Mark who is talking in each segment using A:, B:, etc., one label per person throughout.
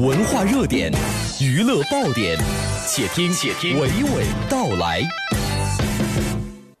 A: 文化热点，娱乐爆点，且听且听娓娓道来。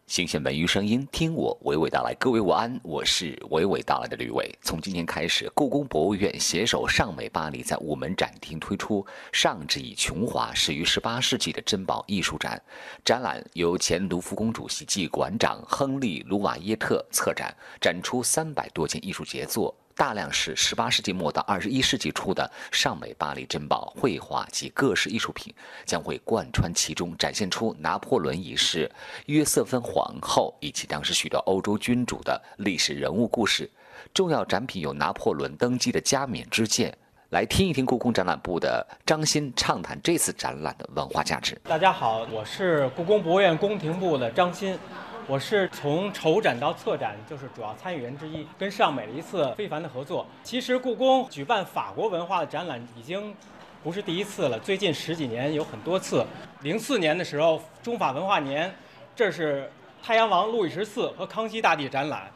A: 新鲜文娱声音，听我娓娓道来。各位午安，我是娓娓道来的吕伟。从今天开始，故宫博物院携手尚美巴黎，在午门展厅推出“上至以琼华，始于十八世纪的珍宝艺术展”。展览由前卢浮宫主席暨馆长亨利·卢瓦耶特策展，展出三百多件艺术杰作。大量是十八世纪末到二十一世纪初的尚美巴黎珍宝绘画及各式艺术品，将会贯穿其中，展现出拿破仑一世、约瑟芬皇后以及当时许多欧洲君主的历史人物故事。重要展品有拿破仑登基的加冕之剑。来听一听故宫展览部的张欣畅谈这次展览的文化价值。
B: 大家好，我是故宫博物院宫廷部的张欣。我是从筹展到策展，就是主要参与人之一，跟尚美的一次非凡的合作。其实故宫举办法国文化的展览已经不是第一次了，最近十几年有很多次。零四年的时候，中法文化年，这是太阳王路易十四和康熙大帝展览。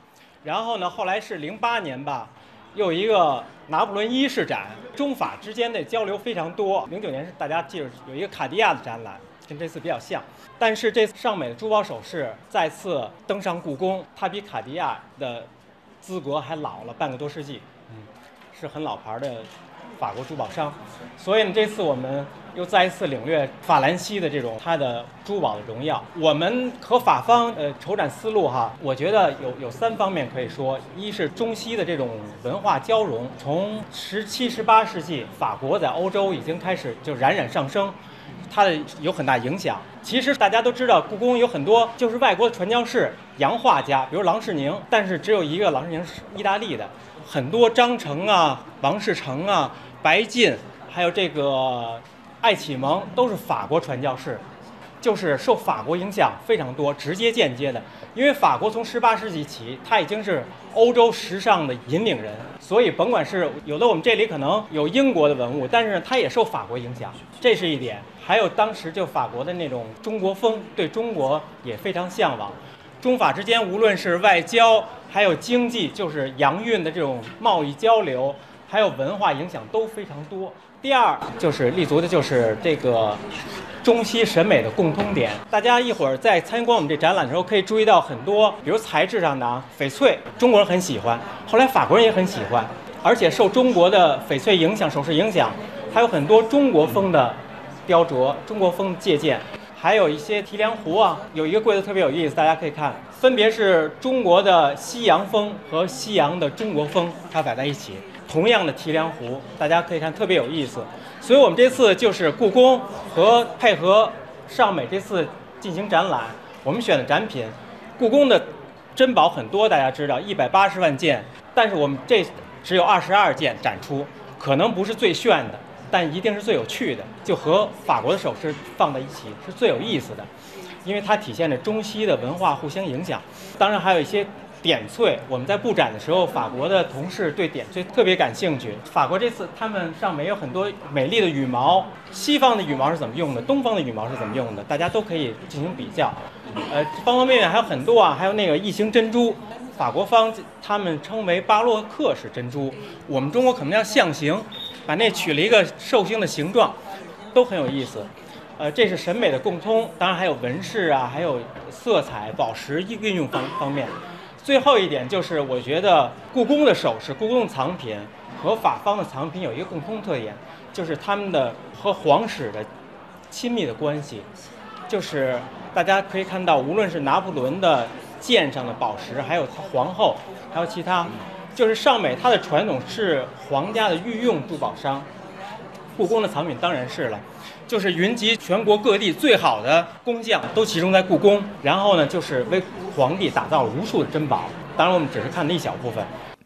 B: 然后呢，后来是零八年吧，又一个拿破仑一世展，中法之间的交流非常多。零九年是大家记住有一个卡地亚的展览。跟这次比较像，但是这次尚美的珠宝首饰再次登上故宫，它比卡地亚的资格还老了半个多世纪，嗯，是很老牌的法国珠宝商，所以呢，这次我们又再一次领略法兰西的这种它的珠宝的荣耀。我们和法方呃筹展思路哈，我觉得有有三方面可以说，一是中西的这种文化交融，从十七、十八世纪法国在欧洲已经开始就冉冉上升。它的有很大影响。其实大家都知道，故宫有很多就是外国的传教士、洋画家，比如郎世宁，但是只有一个郎世宁是意大利的。很多张成啊、王世成啊、白晋，还有这个艾启蒙，都是法国传教士。就是受法国影响非常多，直接间接的，因为法国从十八世纪起，它已经是欧洲时尚的引领人，所以甭管是有的我们这里可能有英国的文物，但是它也受法国影响，这是一点。还有当时就法国的那种中国风，对中国也非常向往。中法之间无论是外交，还有经济，就是洋运的这种贸易交流，还有文化影响都非常多。第二就是立足的就是这个。中西审美的共通点，大家一会儿在参观我们这展览的时候，可以注意到很多，比如材质上的啊，翡翠，中国人很喜欢，后来法国人也很喜欢，而且受中国的翡翠影响，首饰影响，还有很多中国风的雕琢，中国风借鉴，还有一些提梁壶啊，有一个柜子特别有意思，大家可以看，分别是中国的西洋风和西洋的中国风，它摆在一起。同样的提梁壶，大家可以看特别有意思，所以我们这次就是故宫和配合尚美这次进行展览，我们选的展品，故宫的珍宝很多，大家知道一百八十万件，但是我们这只有二十二件展出，可能不是最炫的，但一定是最有趣的，就和法国的首饰放在一起是最有意思的，因为它体现着中西的文化互相影响，当然还有一些。点翠，我们在布展的时候，法国的同事对点翠特别感兴趣。法国这次他们上面有很多美丽的羽毛，西方的羽毛是怎么用的，东方的羽毛是怎么用的，大家都可以进行比较。呃，方方面面还有很多啊，还有那个异形珍珠，法国方他们称为巴洛克式珍珠，我们中国可能叫象形，把那取了一个寿星的形状，都很有意思。呃，这是审美的共通，当然还有纹饰啊，还有色彩、宝石运运用方方面。最后一点就是，我觉得故宫的首饰、故宫的藏品和法方的藏品有一个共通特点，就是他们的和皇室的亲密的关系。就是大家可以看到，无论是拿破仑的剑上的宝石，还有他皇后，还有其他，就是尚美它的传统是皇家的御用珠宝商，故宫的藏品当然是了。就是云集全国各地最好的工匠都集中在故宫，然后呢，就是为皇帝打造了无数的珍宝。当然，我们只是看了一小部分。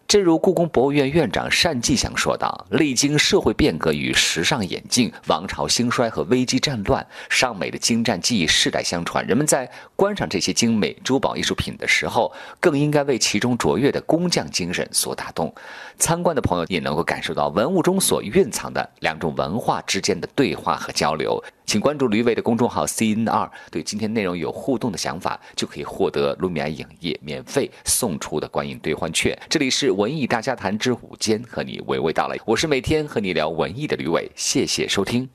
A: 正如故宫博物院院长单霁翔说道：“历经社会变革与时尚演进、王朝兴衰和危机战乱，尚美的精湛技艺世代相传。人们在观赏这些精美珠宝艺术品的时候，更应该为其中卓越的工匠精神所打动。参观的朋友也能够感受到文物中所蕴藏的两种文化之间的对话和交流。”请关注吕伟的公众号 CNR，对今天内容有互动的想法，就可以获得卢米埃影业免费送出的观影兑换券。这里是文艺大家谈之午间，和你娓娓道来，我是每天和你聊文艺的吕伟，谢谢收听。